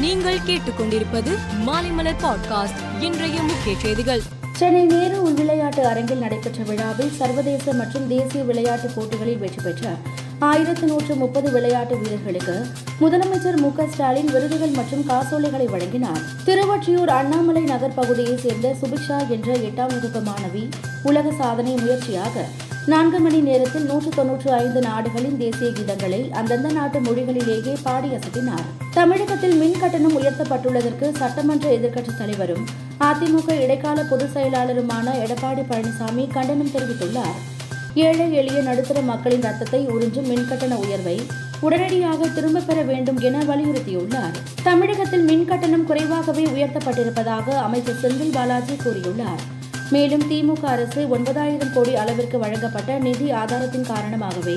நீங்கள் கேட்டுக்கொண்டிருப்பது மாலைமலர் பாட்காஸ்ட். இன்றைய முக்கிய செய்திகள். சென்னை நேரு விளையாட்டு அரங்கில் நடைபெற்ற விழாவில் சர்வதேச மற்றும் தேசிய விளையாட்டுப் போட்டிகளில் வெற்றி பெற்ற ஆயிரத்து நூற்று முப்பது விளையாட்டு வீரர்களுக்கு முதலமைச்சர் மு க ஸ்டாலின் விருதுகள் மற்றும் காசோலைகளை வழங்கினார். திருவொற்றியூர் அண்ணாமலை நகர் பகுதியைச் சேர்ந்த சுபிக்ஷா என்ற எட்டாம் வகுப்பு மாணவி உலக சாதனை முயற்சியாக நான்கு மணி நேரத்தில் நூற்று தொன்னூற்று ஐந்து நாடுகளின் தேசிய கீதங்களை அந்தந்த நாட்டு மொழிகளிலேயே பாடி அசத்தினார் தமிழகத்தில் மின் கட்டணம் உயர்த்தப்பட்டுள்ளதற்கு சட்டமன்ற எதிர்க்கட்சித் தலைவரும் அதிமுக இடைக்கால பொதுச் செயலாளருமான எடப்பாடி பழனிசாமி கண்டனம் தெரிவித்துள்ளார். ஏழை எளிய நடுத்தர மக்களின் ரத்தத்தை உறிஞ்சும் மின்கட்டண உயர்வை உடனடியாக திரும்பப் பெற வேண்டும் என வலியுறுத்தியுள்ளார். தமிழகத்தில் மின் கட்டணம் குறைவாகவே உயர்த்தப்பட்டிருப்பதாக அமைச்சர் செந்தில் பாலாஜி கூறியுள்ளார். மேலும் திமுக அரசு ஒன்பதாயிரம் கோடி அளவிற்கு வழங்கப்பட்ட நிதி ஆதாரத்தின் காரணமாகவே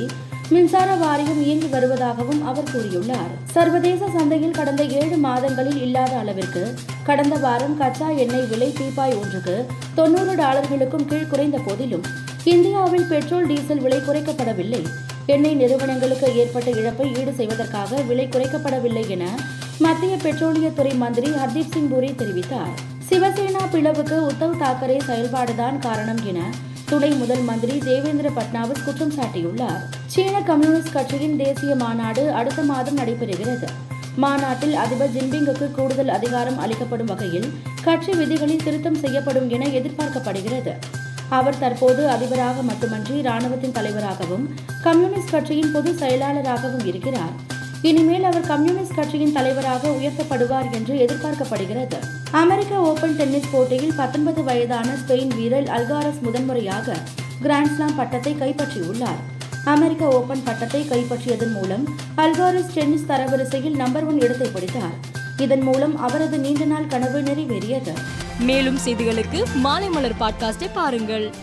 மின்சார வாரியம் இயங்கி வருவதாகவும் அவர் கூறியுள்ளார். சர்வதேச சந்தையில் கடந்த ஏழு மாதங்களில் இல்லாத அளவிற்கு கடந்த வாரம் கச்சா எண்ணெய் விலை பீப்பாய் ஒன்றுக்கு தொன்னூறு டாலர்களுக்கும் கீழ் குறைந்த போதிலும் இந்தியாவில் பெட்ரோல் டீசல் விலை குறைக்கப்படவில்லை. எண்ணெய் நிறுவனங்களுக்கு ஏற்பட்ட இழப்பை ஈடு செய்வதற்காக விலை குறைக்கப்படவில்லை என மத்திய பெட்ரோலியத்துறை மந்திரி ஹர்தீப் சிங் பூரி தெரிவித்தார். சிவசேனா பிளவுக்கு உத்தவ் தாக்கரே செயல்பாடுதான் காரணம் என துணை முதல் மந்திரி தேவேந்திர பட்னாவிஸ் குற்றம் சாட்டியுள்ளார். சீன கம்யூனிஸ்ட் கட்சியின் தேசிய மாநாடு அடுத்த மாதம் நடைபெறுகிறது. மாநாட்டில் அதிபர் ஜின்பிங்குக்கு கூடுதல் அதிகாரம் அளிக்கப்படும் வகையில் கட்சி விதிகளில் திருத்தம் செய்யப்படும் என எதிர்பார்க்கப்படுகிறது. அவர் தற்போது அதிபராக மட்டுமன்றி ராணுவத்தின் தலைவராகவும் கம்யூனிஸ்ட் கட்சியின் பொது செயலாளராகவும் இருக்கிறார். இனிமேல் அவர் கம்யூனிஸ்ட் கட்சியின் தலைவராக உயர்த்தப்படுவார் என்று எதிர்பார்க்கப்படுகிறது. அமெரிக்க ஓபன் டென்னிஸ் போட்டியில் பத்தொன்பது வயதான ஸ்பெயின் வீரர் அல்காரஸ் முதன்முறையாக கிராண்ட்ஸ்லாம் பட்டத்தை கைப்பற்றியுள்ளார். அமெரிக்க ஓபன் பட்டத்தை கைப்பற்றியதன் மூலம் அல்காரஸ் டென்னிஸ் தரவரிசையில் நம்பர் ஒன் இடத்தை பிடித்தார். இதன் மூலம் அவரது நீண்ட நாள் கனவு நிறைவேறியது. மேலும் செய்திகளுக்கு மாலை மலர் பாட்காஸ்டை பாருங்கள்.